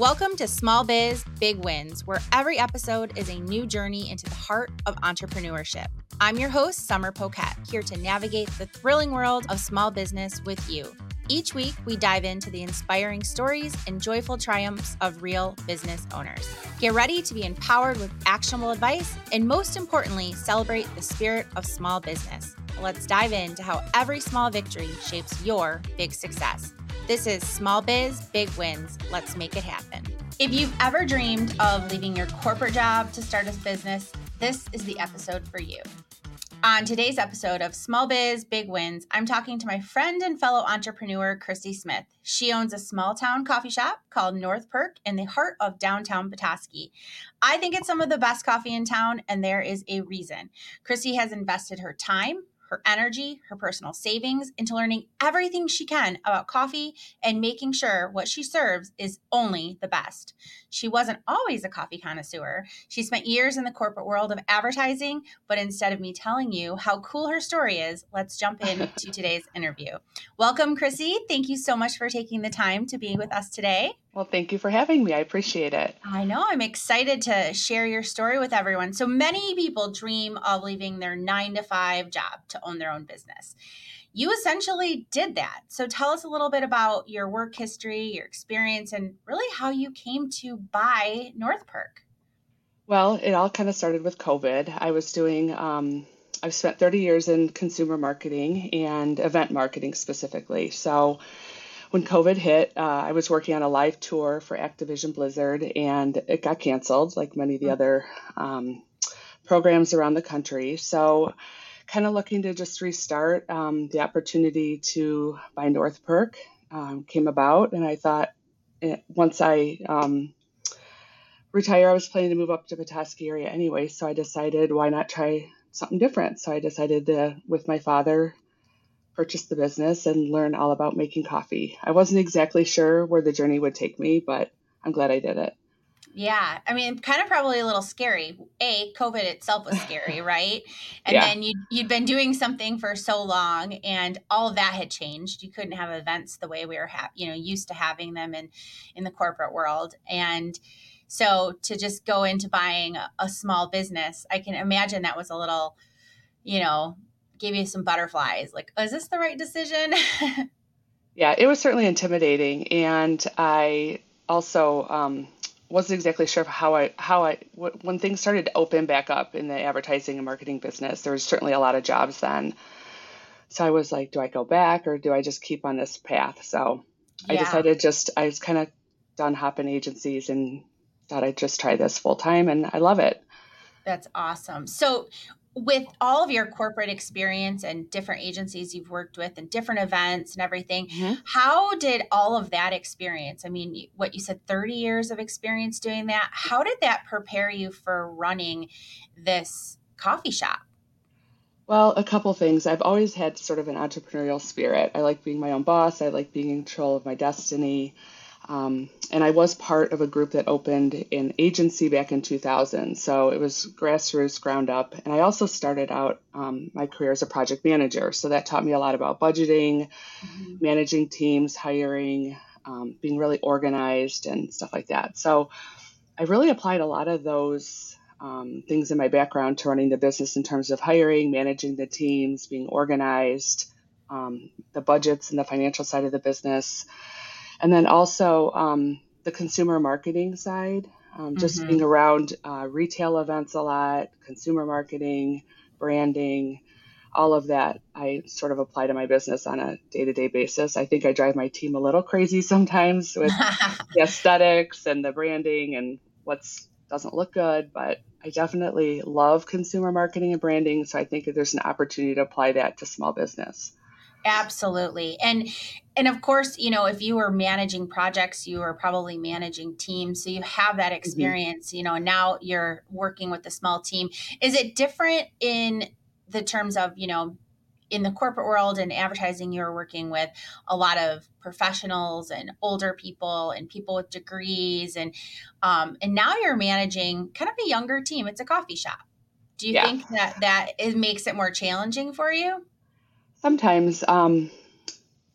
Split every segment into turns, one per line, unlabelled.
Welcome to Small Biz Big Wins, where every episode is a new journey into the heart of entrepreneurship. I'm your host, Sommer Poquette, here to navigate the thrilling world of small business with you. Each week, we dive into the inspiring stories and joyful triumphs of real business owners. Get ready to be empowered with actionable advice and, most importantly, celebrate the spirit of small business. Let's dive into how every small victory shapes your big success. This is Small Biz Big Wins. Let's make it happen. If you've ever dreamed of leaving your corporate job to start a business, this is the episode for you. On today's episode of Small Biz Big Wins, I'm talking to my friend and fellow entrepreneur, Christy Smith. She owns a small town coffee shop called North Perk in the heart of downtown Petoskey. I think it's some of the best coffee in town, and there is a reason. Christy has invested her time, her energy, her personal savings into learning everything she can about coffee and making sure what she serves is only the best. She wasn't always a coffee connoisseur. She spent years in the corporate world of advertising, but instead of me telling you how cool her story is, let's jump into today's interview. Welcome, Chrissy. Thank you so much for taking the time to be with us today.
Well, thank you for having me. I appreciate it.
I know. I'm excited to share your story with everyone. So many people dream of leaving their nine to five job to own their own business. You essentially did that. So tell us a little bit about your work history, your experience, and really how you came to buy North Perk.
Well, it all kind of started with COVID. I was doing, um, I've spent 30 years in consumer marketing and event marketing specifically. So when COVID hit, uh, I was working on a live tour for Activision Blizzard, and it got canceled, like many of the mm. other um, programs around the country. So, kind of looking to just restart. Um, the opportunity to buy North Perk um, came about, and I thought it, eh, once I um, retire, I was planning to move up to Petoskey area anyway. So I decided why not try something different. So I decided to, with my father, purchase the business and learn all about making coffee. I wasn't exactly sure where the journey would take me, but I'm glad I did it.
Yeah, I mean, kind of probably a little scary. A, COVID itself was scary, right? And yeah. then you you'd been doing something for so long, and all of that had changed. You couldn't have events the way we were, ha- you know, used to having them in in the corporate world, and so to just go into buying a, a small business, I can imagine that was a little, you know, gave you some butterflies. Like, oh, is this the right decision?
yeah, it was certainly intimidating, and I also um, wasn't exactly sure how I how I when things started to open back up in the advertising and marketing business. There was certainly a lot of jobs then, so I was like, do I go back or do I just keep on this path? So yeah. I decided just I was kind of done hopping agencies and thought I'd just try this full time, and I love it.
That's awesome. So, with all of your corporate experience and different agencies you've worked with and different events and everything, mm-hmm. how did all of that experience? I mean, what you said 30 years of experience doing that, how did that prepare you for running this coffee shop?
Well, a couple things. I've always had sort of an entrepreneurial spirit. I like being my own boss, I like being in control of my destiny. Um, and I was part of a group that opened an agency back in 2000. So it was grassroots, ground up. And I also started out um, my career as a project manager. So that taught me a lot about budgeting, mm-hmm. managing teams, hiring, um, being really organized, and stuff like that. So I really applied a lot of those um, things in my background to running the business in terms of hiring, managing the teams, being organized, um, the budgets and the financial side of the business and then also um, the consumer marketing side, um, just mm-hmm. being around uh, retail events a lot, consumer marketing, branding, all of that. I sort of apply to my business on a day to day basis. I think I drive my team a little crazy sometimes with the aesthetics and the branding and what's doesn't look good, but I definitely love consumer marketing and branding. So I think there's an opportunity to apply that to small business.
Absolutely. And and of course, you know, if you were managing projects, you were probably managing teams. So you have that mm-hmm. experience, mm-hmm. you know, and now you're working with a small team. Is it different in the terms of, you know, in the corporate world and advertising, you're working with a lot of professionals and older people and people with degrees, and um, and now you're managing kind of a younger team. It's a coffee shop. Do you yeah. think that that it makes it more challenging for you?
Sometimes um,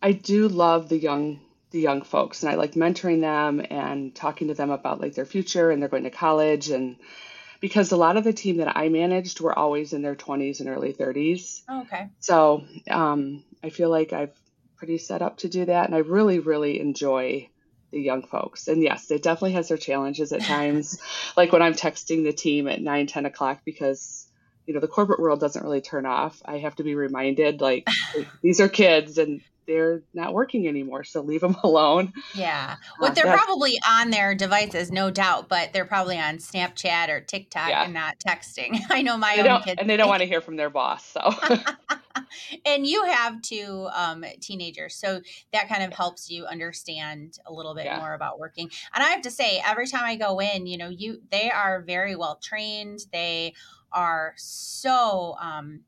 I do love the young the young folks and I like mentoring them and talking to them about like their future and they're going to college and because a lot of the team that I managed were always in their 20s and early 30s.
Oh, okay.
So um, I feel like I've pretty set up to do that and I really, really enjoy the young folks. And yes, it definitely has their challenges at times, like when I'm texting the team at 9, 10 o'clock because you know the corporate world doesn't really turn off. I have to be reminded like these are kids and they're not working anymore so leave them alone.
Yeah. Well uh, they're probably on their devices no doubt but they're probably on snapchat or tiktok yeah. and not texting. I know my
they
own kids
and they don't want to hear from their boss so.
And you have two um, teenagers so that kind of helps you understand a little bit yeah. more about working. And i have to say every time i go in you know you they are very well trained. They are so um,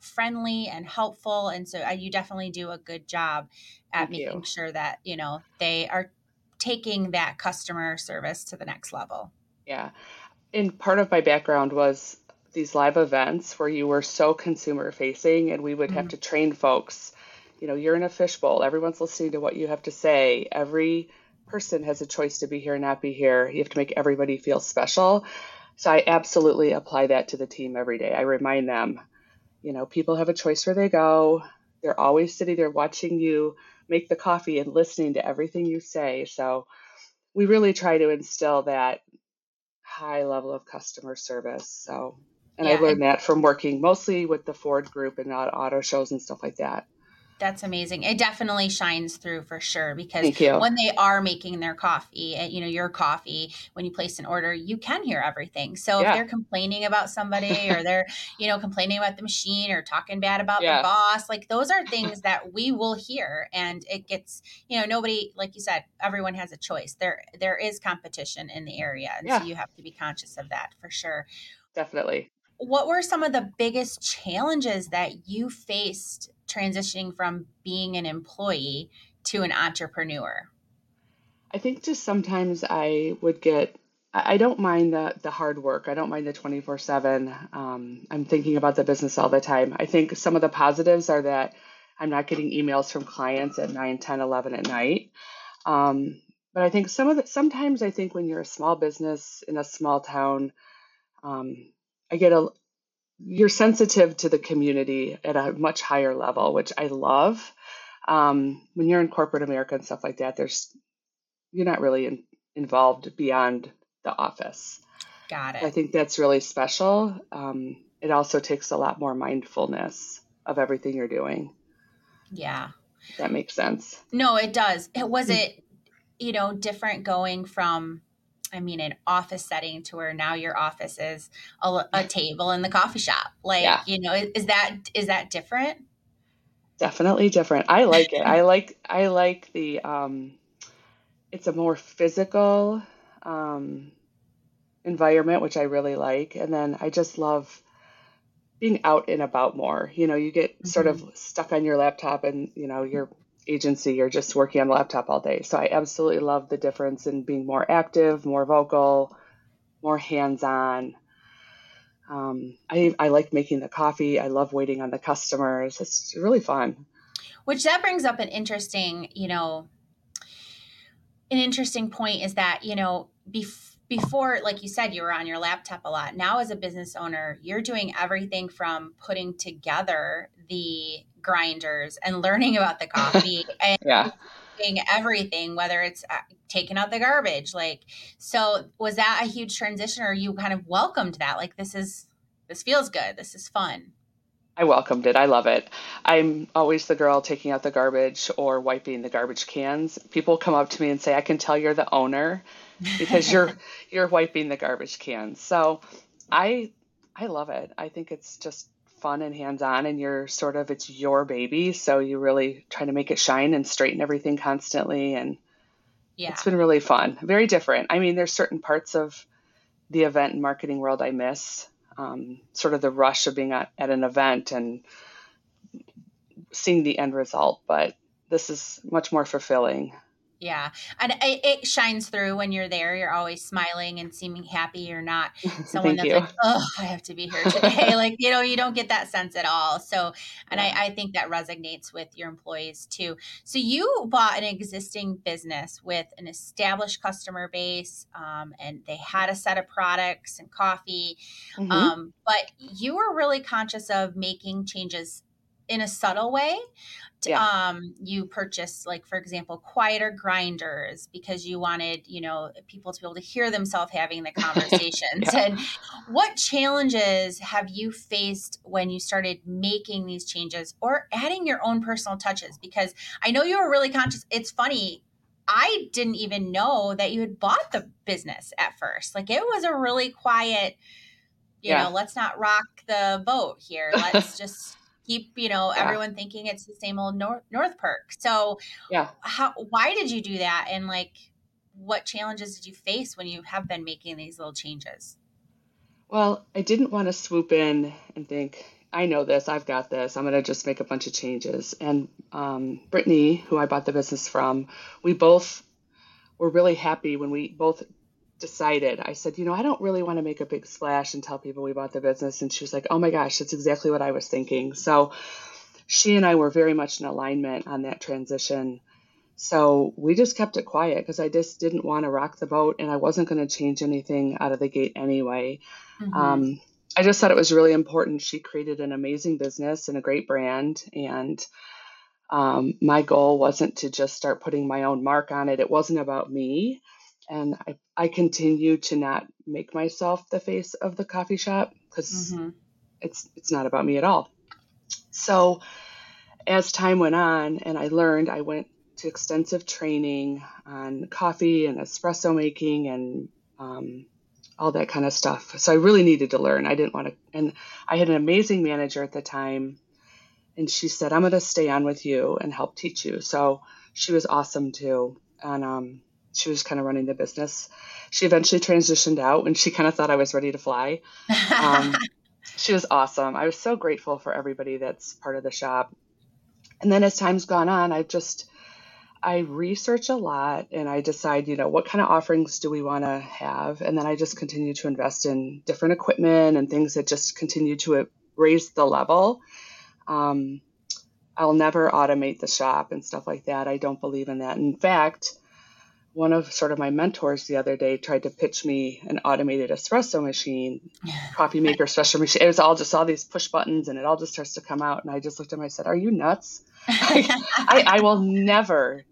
friendly and helpful and so uh, you definitely do a good job at Thank making you. sure that you know they are taking that customer service to the next level.
Yeah. And part of my background was these live events where you were so consumer facing and we would mm-hmm. have to train folks. You know you're in a fishbowl. Everyone's listening to what you have to say. Every person has a choice to be here or not be here. You have to make everybody feel special so i absolutely apply that to the team every day i remind them you know, people have a choice where they go. They're always sitting there watching you make the coffee and listening to everything you say. So we really try to instill that high level of customer service. So, and yeah, I learned and- that from working mostly with the Ford group and not auto shows and stuff like that.
That's amazing. It definitely shines through for sure because when they are making their coffee, eh, you know, your coffee, when you place an order, you can hear everything. So yeah. if they're complaining about somebody or they're, you know, complaining about the machine or talking bad about yeah. the boss, like those are things that we will hear and it gets, you know, nobody like you said, everyone has a choice. There there is competition in the area and yeah. so you have to be conscious of that for sure.
Definitely.
What were some of the biggest challenges that you faced transitioning from being an employee to an entrepreneur?
I think just sometimes I would get I don't mind the the hard work. I don't mind the 24 7. Um, I'm thinking about the business all the time. I think some of the positives are that I'm not getting emails from clients at 9, 10, 11 at night. Um, but I think some of the, sometimes I think when you're a small business in a small town, um, I get a, you're sensitive to the community at a much higher level, which I love. Um, when you're in corporate America and stuff like that, there's you're not really in, involved beyond the office.
Got it.
I think that's really special. Um, it also takes a lot more mindfulness of everything you're doing.
Yeah.
that makes sense.
No, it does. It was it, you know, different going from I mean, an office setting to where now your office is a, a table in the coffee shop. Like, yeah. you know, is, is that is that different?
Definitely different. I like it. I like I like the um it's a more physical um environment which I really like and then I just love being out and about more. You know, you get mm-hmm. sort of stuck on your laptop and, you know, you're agency, you're just working on the laptop all day. So I absolutely love the difference in being more active, more vocal, more hands on. Um, I, I like making the coffee. I love waiting on the customers. It's really fun.
Which that brings up an interesting, you know, an interesting point is that, you know, before like you said you were on your laptop a lot now as a business owner you're doing everything from putting together the grinders and learning about the coffee and yeah. everything, whether it's uh, taking out the garbage. Like, so was that a huge transition or you kind of welcomed that? Like, this is, this feels good. This is fun.
I welcomed it. I love it. I'm always the girl taking out the garbage or wiping the garbage cans. People come up to me and say, "I can tell you're the owner because you're you're wiping the garbage cans." So, I I love it. I think it's just fun and hands on and you're sort of it's your baby. So you really try to make it shine and straighten everything constantly. And yeah. it's been really fun. Very different. I mean there's certain parts of the event and marketing world i miss. Um, sort of the rush of being at, at an event and seeing the end result. But this is much more fulfilling
Yeah. And it, it, shines through when you're there. You're always smiling and seeming happy. You're not someone that's you. like, oh, I have to be here today. like, you know, you don't get that sense at all. So, and yeah. I, I think that resonates with your employees too. So, you bought an existing business with an established customer base um, and they had a set of products and coffee. Mm-hmm. Um, but you were really conscious of making changes in a subtle way yeah. um, you purchased like for example quieter grinders because you wanted you know people to be able to hear themselves having the conversations yeah. and what challenges have you faced when you started making these changes or adding your own personal touches because i know you were really conscious it's funny i didn't even know that you had bought the business at first like it was a really quiet you yeah. know let's not rock the boat here let's just keep you know yeah. everyone thinking it's the same old north north perk so yeah. how why did you do that? And like what challenges did you face when you have been making these little changes?
Well i didn't want to swoop in and think i know this i've got this i'm going to just make a bunch of changes. And um, brittany who i bought the business from we both were really happy when we both decided, I said, you know, I don't really want to make a big splash and tell people we bought the business. And she was like, oh my gosh, that's exactly what I was thinking. So she and I were very much in alignment on that transition. So we just kept it quiet because I just didn't want to rock the boat and I wasn't going to change anything out of the gate anyway. Mm-hmm. Um, I just thought it was really important. She created an amazing business and a great brand. And um, my goal wasn't to just start putting my own mark on it, it wasn't about me and I, I continue to not make myself the face of the coffee shop because mm-hmm. it's it's not about me at all. So as time went on and I learned, I went to extensive training on coffee and espresso making and um, all that kind of stuff. So I really needed to learn. I didn't want to, and I had an amazing manager at the time, and she said, "I'm going to stay on with you and help teach you." So she was awesome too, and um, she was kind of running the business. She eventually transitioned out and she kind of thought I was ready to fly. Um, she was awesome. I was so grateful for everybody that's part of the shop. And then as time's gone on, I just I research a lot and I decide, you know, what kind of offerings do we want to have? And then I just continue to invest in different equipment and things that just continue to raise the level. Um, I'll never automate the shop and stuff like that. I don't believe in that. In fact, one of sort of my mentors the other day tried to pitch me an automated espresso machine, coffee maker espresso machine. It was all just all these push buttons and it all just starts to come out. And I just looked at him, I said, Are you nuts? I, I, will never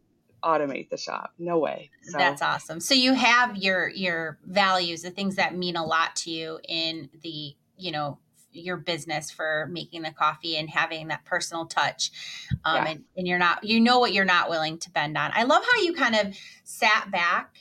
automate the shop. No way.
So. That's awesome. So you have your your values, the things that mean a lot to you in the, you know, your business for making the coffee and having that personal touch um, yeah. and, and you're not you know what you're not willing to bend on i love how you kind of sat back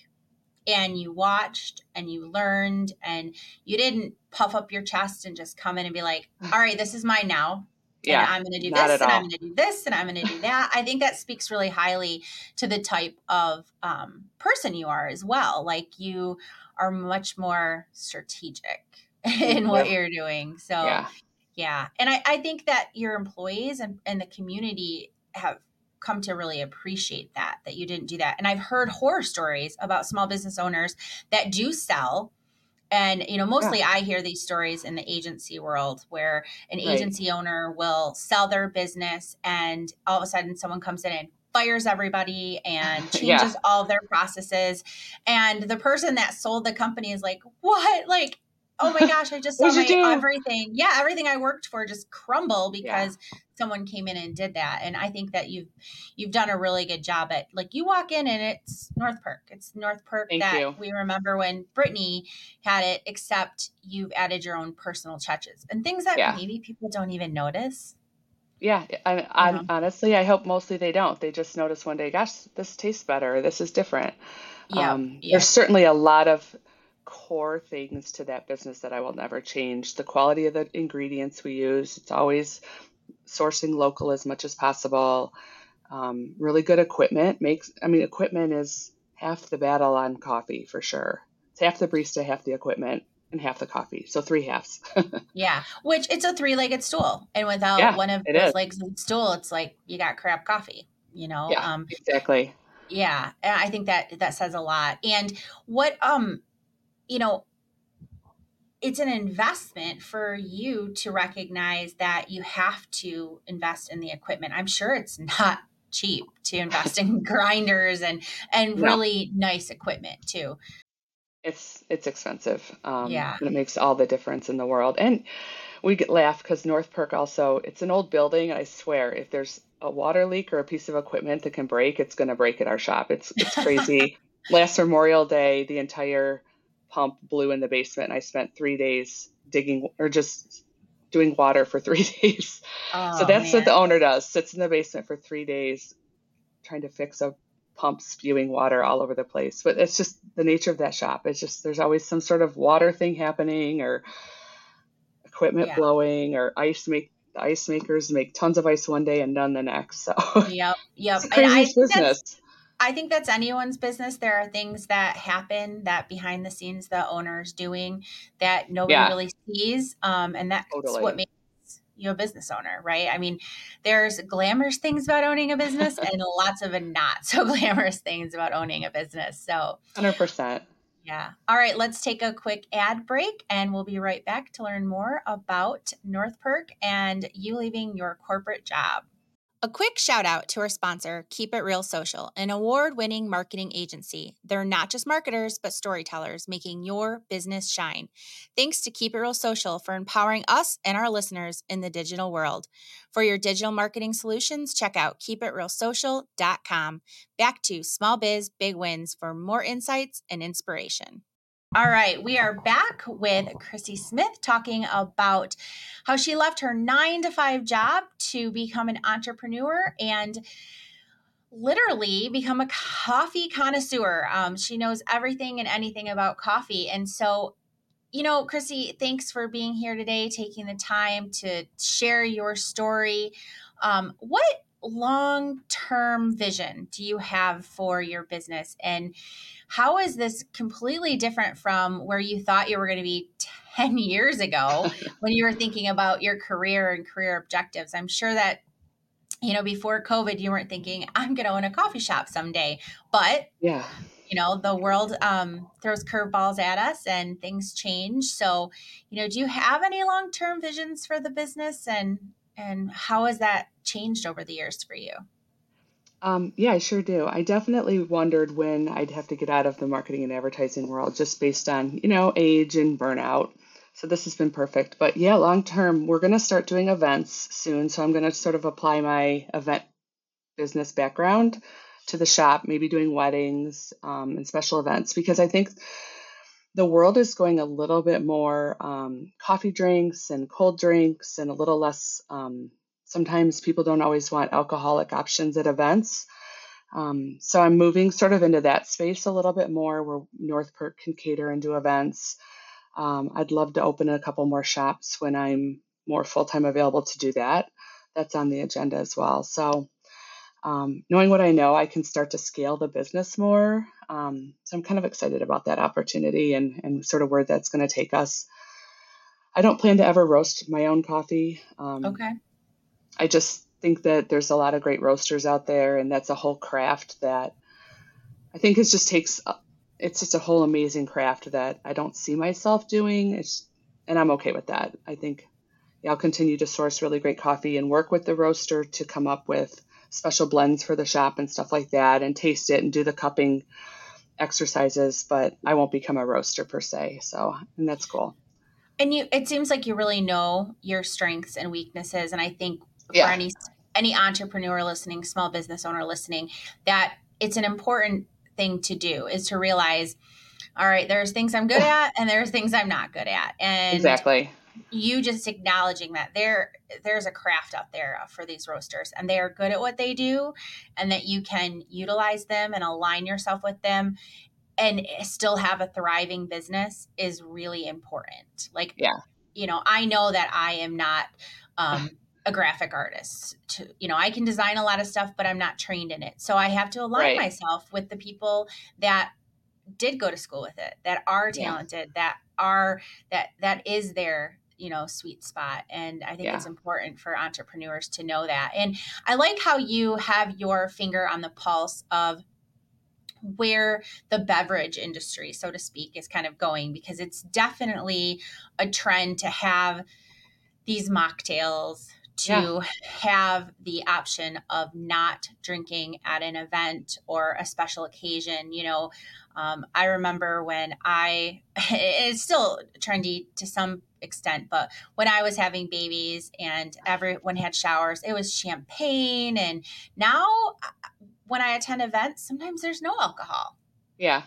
and you watched and you learned and you didn't puff up your chest and just come in and be like all right this is mine now yeah, and I'm going to do this, and all. I'm going to do this, and I'm going to do that. I think that speaks really highly to the type of um, person you are as well. Like you are much more strategic in what you're doing. So yeah. yeah. And I, I think that your employees and, and the community have come to really appreciate that, that you didn't do that. And I've heard horror stories about small business owners that do sell and you know mostly yeah. i hear these stories in the agency world where an right. agency owner will sell their business and all of a sudden someone comes in and fires everybody and changes yeah. all their processes and the person that sold the company is like what like oh my gosh, I just saw my everything. Yeah, everything I worked for just crumble because yeah. someone came in and did that. And I think that you've you've done a really good job at like you walk in and it's North Perk. It's North Perk Thank that you. we remember when Brittany had it, except you've added your own personal touches and things that yeah. maybe people don't even notice.
Yeah, I, I, honestly, I hope mostly they don't. They just notice one day, gosh, this tastes better. This is different. Yeah, um, yeah. There's certainly a lot of core things to that business that I will never change. The quality of the ingredients we use, it's always sourcing local as much as possible. Um, really good equipment makes, I mean, equipment is half the battle on coffee for sure. It's half the barista, half the equipment, and half the coffee. So three halves.
yeah, which it's a three legged stool. And without yeah, one of those is. legs of the stool, it's like you got crap coffee, you know?
Yeah, um, exactly
Yeah, I think that that says a lot. And what um you know, it's an investment for you to recognize that you have to invest in the equipment. I'm sure it's not cheap to invest in grinders and and no. really nice equipment too.
It's it's expensive. Um, yeah, it makes all the difference in the world. And we get laugh because North Perk also it's an old building. I swear, if there's a water leak or a piece of equipment that can break, it's going to break at our shop. It's it's crazy. Last Memorial Day, the entire pump blew in the basement, and I spent three days digging or just doing water for three days. Oh, so that's man. what the owner does: sits in the basement for three days, trying to fix a pump spewing water all over the place. But it's just the nature of that shop. It's just there's always some sort of water thing happening or equipment yeah. blowing or ice make the ice makers make tons of ice one day and none the next. So
yep, yep.
it's crazy business.
I think that's anyone's business. There are things that happen that behind the scenes the owner's doing that nobody yeah. really sees, um, and that's totally. what makes you a business owner, right? I mean, there's glamorous things about owning a business and lots of not so glamorous things about owning a business. So,
hundred percent.
Yeah. All right, let's take a quick ad break and we'll be right back to learn more about North Perk and you leaving your corporate job. A quick shout out to our sponsor, Keep It Real Social, an award winning marketing agency. They're not just marketers, but storytellers, making your business shine. Thanks to Keep It Real Social for empowering us and our listeners in the digital world. For your digital marketing solutions, check out keepitrealsocial.com. Back to Small Biz Big Wins for more insights and inspiration. All right, we are back with Chrissy Smith talking about how she left her nine to five job to become an entrepreneur and literally become a coffee connoisseur. Um, she knows everything and anything about coffee. And so, you know, Chrissy, thanks for being here today, taking the time to share your story. Um, what long term vision do you have for your business? And how is this completely different from where you thought you were going to be 10 years ago when you were thinking about your career and career objectives? I'm sure that you know before covid you weren't thinking i'm going to own a coffee shop someday but
yeah
you know the world um, throws curveballs at us and things change so you know do you have any long-term visions for the business and and how has that changed over the years for you
um, yeah, I sure do. I definitely wondered when I'd have to get out of the marketing and advertising world just based on, you know, age and burnout. So this has been perfect. But yeah, long term, we're going to start doing events soon. So I'm going to sort of apply my event business background to the shop, maybe doing weddings um, and special events, because I think the world is going a little bit more um, coffee drinks and cold drinks and a little less um, sometimes people don't always want alcoholic options at events. Um, so I'm moving sort of into that space a little bit more where North Perk can cater into events. Um, I'd love to open a couple more shops when I'm more full time available to do that. That's on the agenda as well. So, um, knowing what I know, I can start to scale the business more. Um, so, I'm kind of excited about that opportunity and, and sort of where that's going to take us. I don't plan to ever roast my own coffee.
Um, okay.
I just think that there's a lot of great roasters out there, and that's a whole craft that I think it just takes. It's just a whole amazing craft that I don't see myself doing. It's, and I'm okay with that. I think yeah, I'll continue to source really great coffee and work with the roaster to come up with special blends for the shop and stuff like that, and taste it and do the cupping exercises. But I won't become a roaster per se. So, and that's cool.
And you, it seems like you really know your strengths and weaknesses, and I think yeah. for any any entrepreneur listening, small business owner listening, that it's an important thing to do is to realize, all right, there's things I'm good at and there's things I'm not good at. And
exactly.
You just acknowledging that there there's a craft out there for these roasters and they are good at what they do and that you can utilize them and align yourself with them and still have a thriving business is really important. Like
yeah.
You know, I know that I am not um a graphic artist to you know i can design a lot of stuff but i'm not trained in it so i have to align right. myself with the people that did go to school with it that are talented yeah. that are that that is their you know sweet spot and i think yeah. it's important for entrepreneurs to know that and i like how you have your finger on the pulse of where the beverage industry, so to speak, is kind of going because it's definitely a trend to have these mocktails to yeah. have the option of not drinking at an event or a special occasion. You know, um, I remember when I, it's still trendy to some extent, but when I was having babies and everyone had showers, it was champagne. And now uh, when I attend events, sometimes there's no alcohol.
Yeah.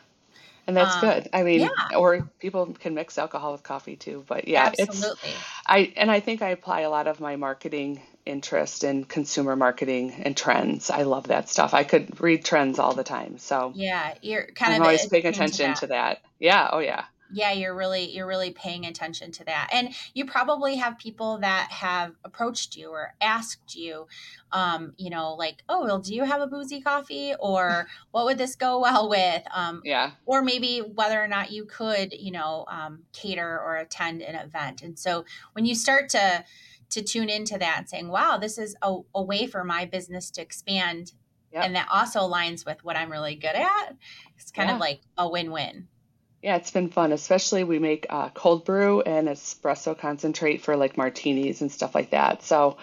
And that's um, good. I mean, yeah. or people can mix alcohol with coffee too. But yeah, Absolutely. it's I and I think I apply a lot of my marketing interest in consumer marketing and trends. I love that stuff. I could read trends all the time. So
yeah, you're kind
I'm
of
always paying attention to that. to that. Yeah. Oh yeah
yeah you're really you're really paying attention to that and you probably have people that have approached you or asked you um you know like oh well do you have a boozy coffee or what would this go well with um
yeah
or maybe whether or not you could you know um, cater or attend an event and so when you start to to tune into that and saying wow this is a, a way for my business to expand yep. and that also aligns with what i'm really good at it's kind yeah. of like a win-win
yeah, it's been fun. Especially we make uh, cold brew and espresso concentrate for like martinis and stuff like that. So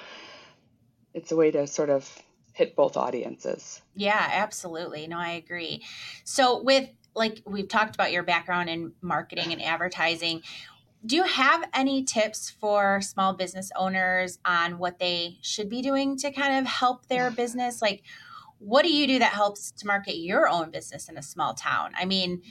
it's a way to sort of hit both audiences.
Yeah, absolutely. No, I agree. So with like we've talked about your background in marketing and advertising, do you have any tips for small business owners on what they should be doing to kind of help their business? Like what do you do that helps to market your own business in a small town? I mean,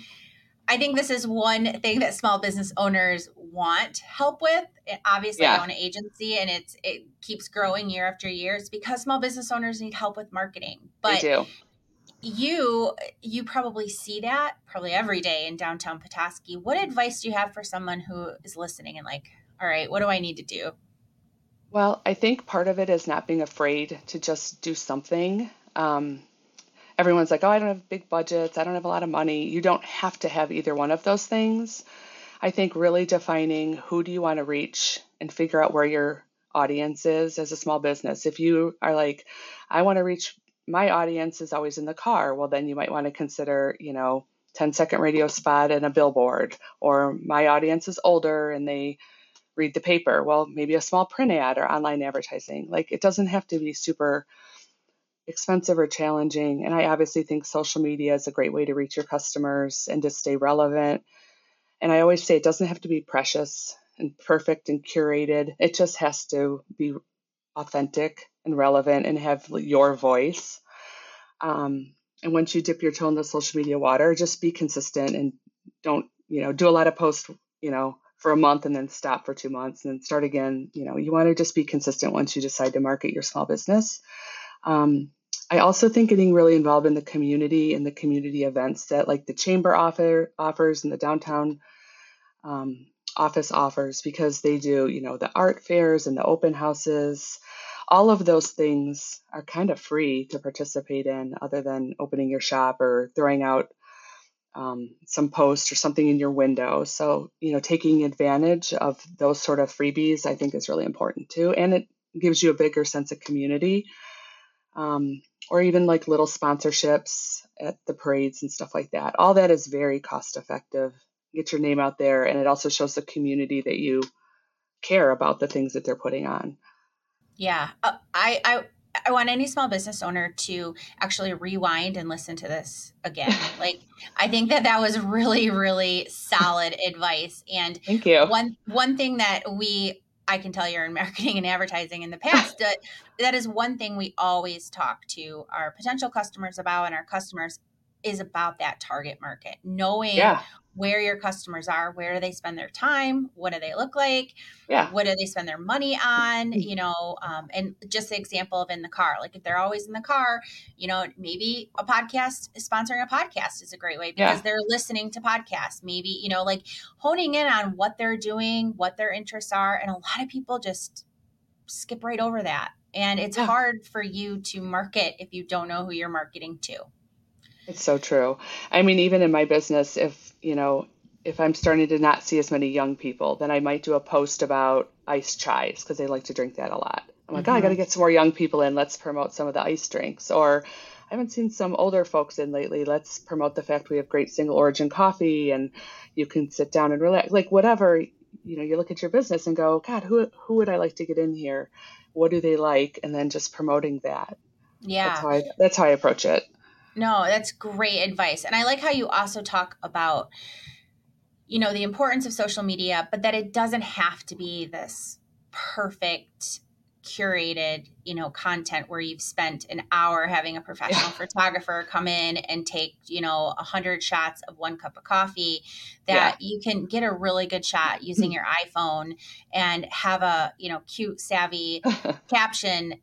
I think this is one thing that small business owners want help with. obviously, yeah. I own an agency and it's it keeps growing year after year. It's because small business owners need help with marketing. But
they do.
you you probably see that probably every day in downtown Petoskey. What advice do you have for someone who is listening and like, all right, what do I need to do?
Well, I think part of it is not being afraid to just do something. Um, everyone's like, oh, I don't have big budgets, I don't have a lot of money. You don't have to have either one of those things. I think really defining who do you want to reach and figure out where your audience is as a small business. If you are like, I want to reach my audience is always in the car, well, then you might want to consider, you know, 10 second radio spot and a billboard. Or my audience is older and they read the paper. Well, maybe a small print ad or online advertising. Like it doesn't have to be super expensive or challenging. And I obviously think social media is a great way to reach your customers and to stay relevant. And I always say it doesn't have to be precious and perfect and curated, it just has to be authentic and relevant and have your voice. Um, and once you dip your toe in the social media water, just be consistent and don't, you know, do a lot of posts, you know, for a month and then stop for two months and then start again. You know, you want to just be consistent once you decide to market your small business. Um, I also think getting really involved in the community and the community events that like the chamber offer offers and the downtown um, office offers because they do, you know, the art fairs and the open houses. All of those things are kind of free to participate in, other than opening your shop or throwing out um, some post or something in your window. So, you know, taking advantage of those sort of freebies, I think, is really important too. And it gives you a bigger sense of community um, or even like little sponsorships at the parades and stuff like that. All that is very cost effective. Get your name out there, and it also shows the community that you care about the things that they're putting on.
Yeah, uh, I, I I want any small business owner to actually rewind and listen to this again. like I think that that was really really solid advice and
Thank you.
One one thing that we I can tell you're in marketing and advertising in the past. that, that is one thing we always talk to our potential customers about, and our customers is about that target market, knowing yeah. Where your customers are, where do they spend their time, what do they look like,
yeah.
what do they spend their money on, mm. you know, um, and just the example of in the car, like if they're always in the car, you know, maybe a podcast sponsoring a podcast is a great way because yeah. they're listening to podcasts. Maybe you know, like honing in on what they're doing, what their interests are, and a lot of people just skip right over that. And it's yeah. hard for you to market if you don't know who you're marketing to.
It's so true. I mean, even in my business, if, you know, if I'm starting to not see as many young people, then I might do a post about iced chais because they like to drink that a lot. I'm like, mm-hmm. oh, I got to get some more young people in. Let's promote some of the ice drinks. Or I haven't seen some older folks in lately. Let's promote the fact we have great single origin coffee and you can sit down and relax. Like whatever, you know, you look at your business and go, God, who who would I like to get in here? What do they like? And then just promoting that.
Yeah.
That's how I, that's how I approach it.
No, that's great advice. And I like how you also talk about you know the importance of social media, but that it doesn't have to be this perfect curated you know content where you've spent an hour having a professional yeah. photographer come in and take you know a hundred shots of one cup of coffee that yeah. you can get a really good shot using your iphone and have a you know cute savvy caption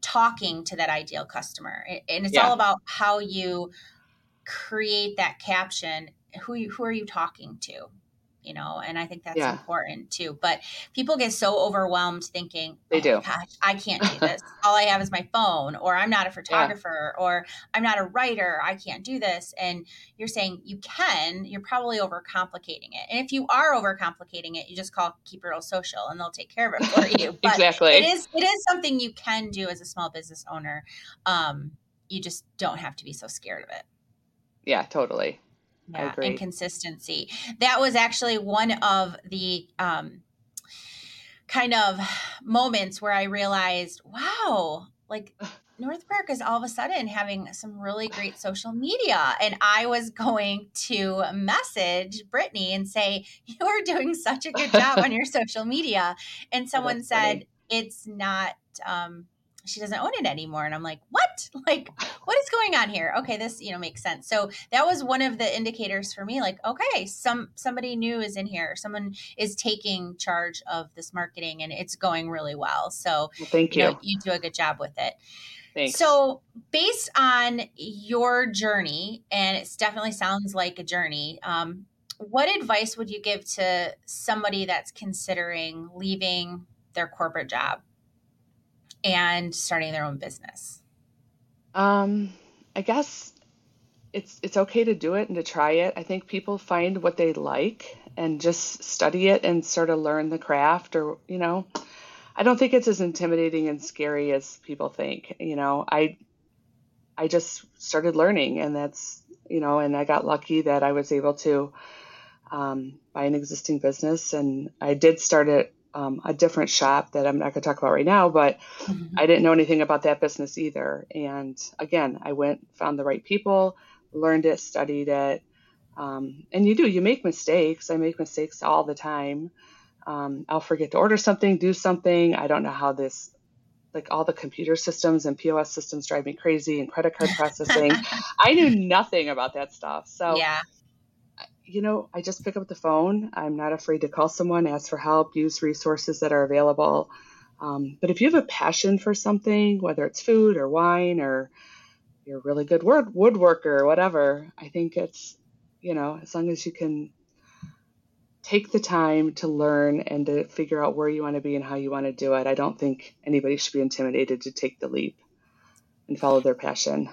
talking to that ideal customer and it's yeah. all about how you create that caption who you, who are you talking to you know and i think that's yeah. important too but people get so overwhelmed thinking
they oh do.
gosh i can't do this. All i have is my phone or i'm not a photographer yeah. or i'm not a writer i can't do this and you're saying you can you're probably overcomplicating it and if you are overcomplicating it you just call keep it real social and they'll take care of it for you
but exactly.
it is it is something you can do as a small business owner um, you just don't have to be so scared of it.
Yeah totally
yeah, and consistency. That was actually one of the um, kind of moments where I realized, wow, like North Perk is all of a sudden having some really great social media. And I was going to message Brittany and say, You're doing such a good job on your social media. And someone said, funny. It's not um, she doesn't own it anymore. And i'm like what? Like what is going on here? Okay this you know makes sense. So that was one of the indicators for me like okay some somebody new is in here. Someone is taking charge of this marketing and it's going really well. So
well, thank you
you, know, you do a good job with it.
Thanks.
So, based on your journey, and it definitely sounds like a journey, um, what advice would you give to somebody that's considering leaving their corporate job and starting their own business?
Um, I guess it's it's okay to do it and to try it. I think people find what they like and just study it and sort of learn the craft or, you know, I don't think it's as intimidating and scary as people think. You know, I I just started learning and that's, you know, and I got lucky that I was able to um, buy an existing business and I did start it um, a different shop that I'm not going to talk about right now, but mm-hmm. I didn't know anything about that business either. And again, I went, found the right people, learned it, studied it. Um, and you do, you make mistakes. I make mistakes all the time. Um, I'll forget to order something, do something. I don't know how this, like all the computer systems and POS systems drive me crazy and credit card processing. I knew nothing about that stuff. So,
yeah
you know, I just pick up the phone. I'm not afraid to call someone, ask for help, use resources that are available. Um, but if you have a passion for something, whether it's food or wine or you're a really good wood woodworker or whatever, I think it's, you know, as long as you can take the time to learn and to figure out where you want to be and how you want to do it, I don't think anybody should be intimidated to take the leap and follow their passion.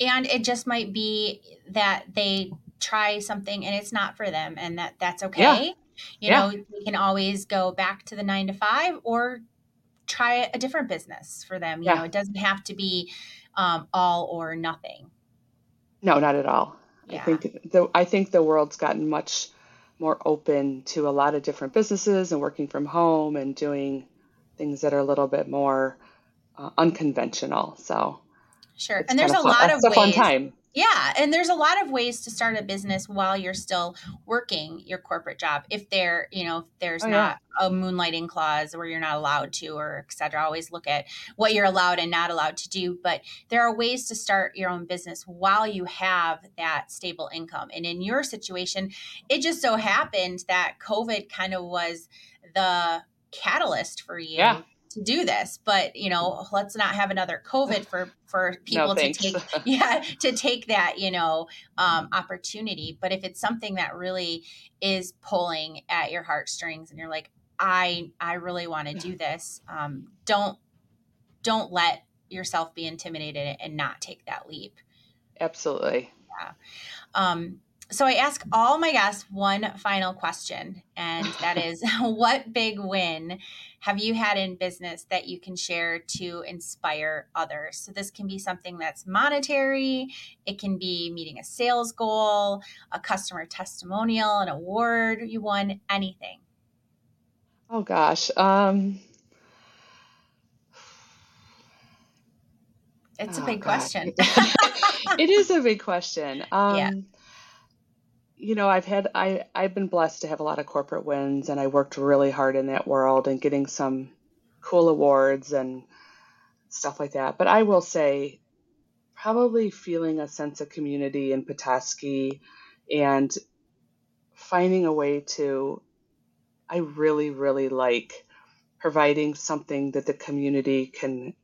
And it just might be that they try something and it's not for them and that that's okay yeah. you yeah. know we can always go back to the nine to five or try a different business for them you yeah. know it doesn't have to be um, all or nothing
no not at all yeah. i think the i think the world's gotten much more open to a lot of different businesses and working from home and doing things that are a little bit more uh, unconventional so
sure and there's a fun. lot
of
ways,
fun time
yeah, and there's a lot of ways to start a business while you're still working your corporate job. If there, you know, if there's oh, not yeah. a moonlighting clause where you're not allowed to, or et cetera, always look at what you're allowed and not allowed to do. But there are ways to start your own business while you have that stable income. And in your situation, it just so happened that COVID kind of was the catalyst for you
yeah
to do this but you know let's not have another covid for for people
no,
to take yeah to take that you know um, opportunity. But if it's something that really is pulling at your heartstrings and you're like i i really want to do this um, don't don't let yourself be intimidated and not take that leap.
Absolutely.
Yeah. Um, So I ask all my guests one final question, and that is what big win have you had in business that you can share to inspire others? So this can be something that's monetary, it can be meeting a sales goal, a customer testimonial, an award you won, anything.
Oh gosh. Um
It's a oh, big God. question.
it is a big question. Um, yeah. You know, I've had I I've been blessed to have a lot of corporate wins, and I worked really hard in that world and getting some cool awards and stuff like that. But I will say, probably feeling a sense of community in Petoskey and finding a way to. I really really like providing something that the community can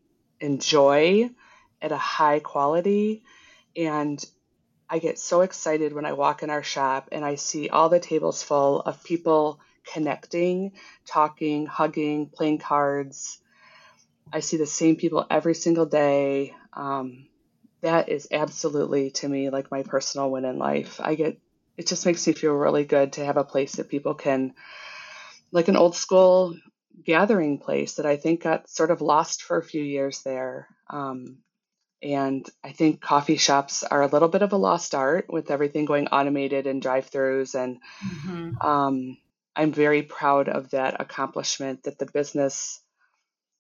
enjoy at a high quality. And I get so excited when I walk in our shop and I see all the tables full of people connecting, talking, hugging, playing cards. I see the same people every single day. Um, that is absolutely to me like my personal win in life. I get it just makes me feel really good to have a place that people can like an old school gathering place that I think got sort of lost for a few years there. Um, and I think coffee shops are a little bit of a lost art with everything going automated and drive throughs. And mm-hmm. um, I'm very proud of that accomplishment that the business,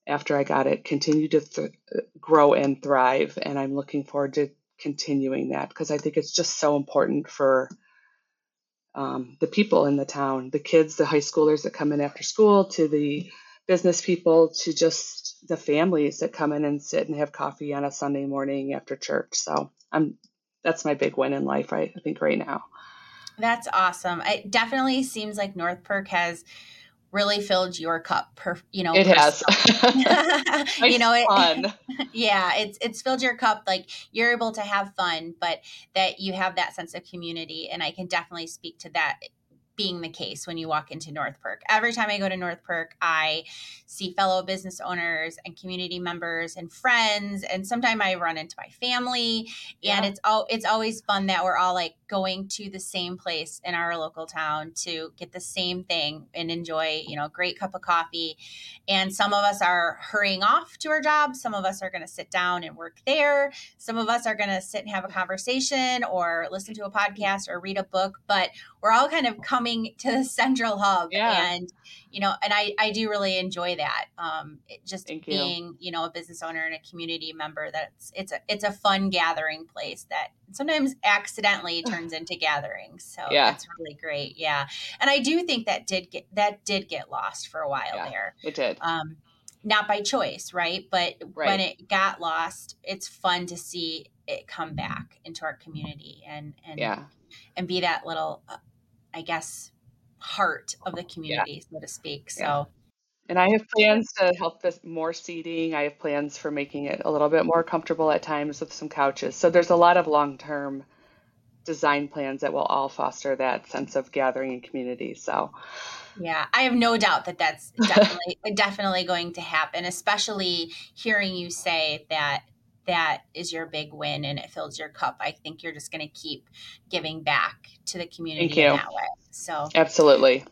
after I got it, continued to th- grow and thrive. And I'm looking forward to continuing that because I think it's just so important for um, the people in the town, the kids, the high schoolers that come in after school, to the business people, to just the families that come in and sit and have coffee on a Sunday morning after church. So I'm that's my big win in life, right? I think right now.
That's awesome. It definitely seems like North Perk has really filled your cup per you know
it has
you know it fun. yeah it's it's filled your cup like you're able to have fun but that you have that sense of community and i can definitely speak to that being the case when you walk into North Perk. Every time I go to North Perk, I see fellow business owners and community members and friends, and sometimes I run into my family. And yeah. it's all it's always fun that we're all like going to the same place in our local town to get the same thing and enjoy, you know, a great cup of coffee. And some of us are hurrying off to our jobs. Some of us are going to sit down and work there. Some of us are going to sit and have a conversation or listen to a podcast or read a book. But we're all kind of coming to the central hub yeah. and you know and i i do really enjoy that um just Thank being you. you know a business owner and a community member that's it's a it's a fun gathering place that sometimes accidentally turns into gatherings so yeah. that's really great yeah and i do think that did get that did get lost for a while yeah, there
it did
um not by choice right but right. when it got lost it's fun to see it come back into our community and and
yeah
and be that little uh, I guess, heart of the community, yeah. so to speak. So. Yeah.
And I have plans to help this more seating. I have plans for making it a little bit more comfortable at times with some couches. So there's a lot of long term design plans that will all foster that sense of gathering and community. So,
yeah, I have no doubt that that's definitely definitely going to happen. Especially hearing you say that that is your big win and it fills your cup, I think you're just going to keep giving back to the community in that way. So,
absolutely.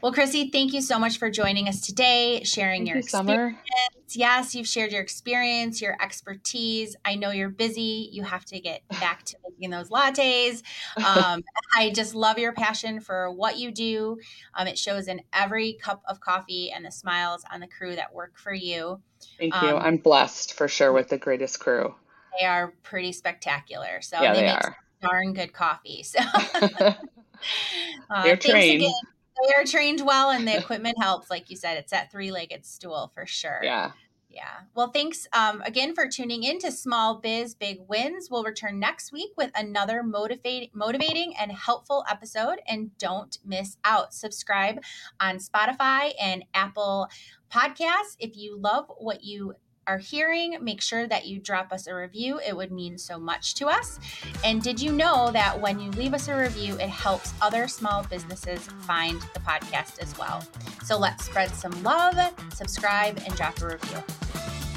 Well, Chrissy, thank you so much for joining us today, sharing
thank
your
you, experience.
Sommer. Yes, you've shared your experience, your expertise. I know you're busy. You have to get back to making those lattes. Um, I just love your passion for what you do. Um, it shows in every cup of coffee and the smiles on the crew that work for you.
Thank you. Um, I'm blessed for sure with the greatest crew.
They are pretty spectacular. So
yeah,
they,
they are.
darn good coffee. So
uh, they're trained. Again
they are trained well and the equipment helps. Like you said, it's that three legged stool for sure.
Yeah.
Yeah. Well, thanks um, again for tuning in to Small Biz Big Wins. We'll return next week with another motivate, motivating and helpful episode. And don't miss out. Subscribe on Spotify and Apple Podcasts. If you love what you are hearing, make sure that you drop us a review. It would mean so much to us. And did you know that when you leave us a review, it helps other small businesses find the podcast as well? So let's spread some love, subscribe, and drop a review.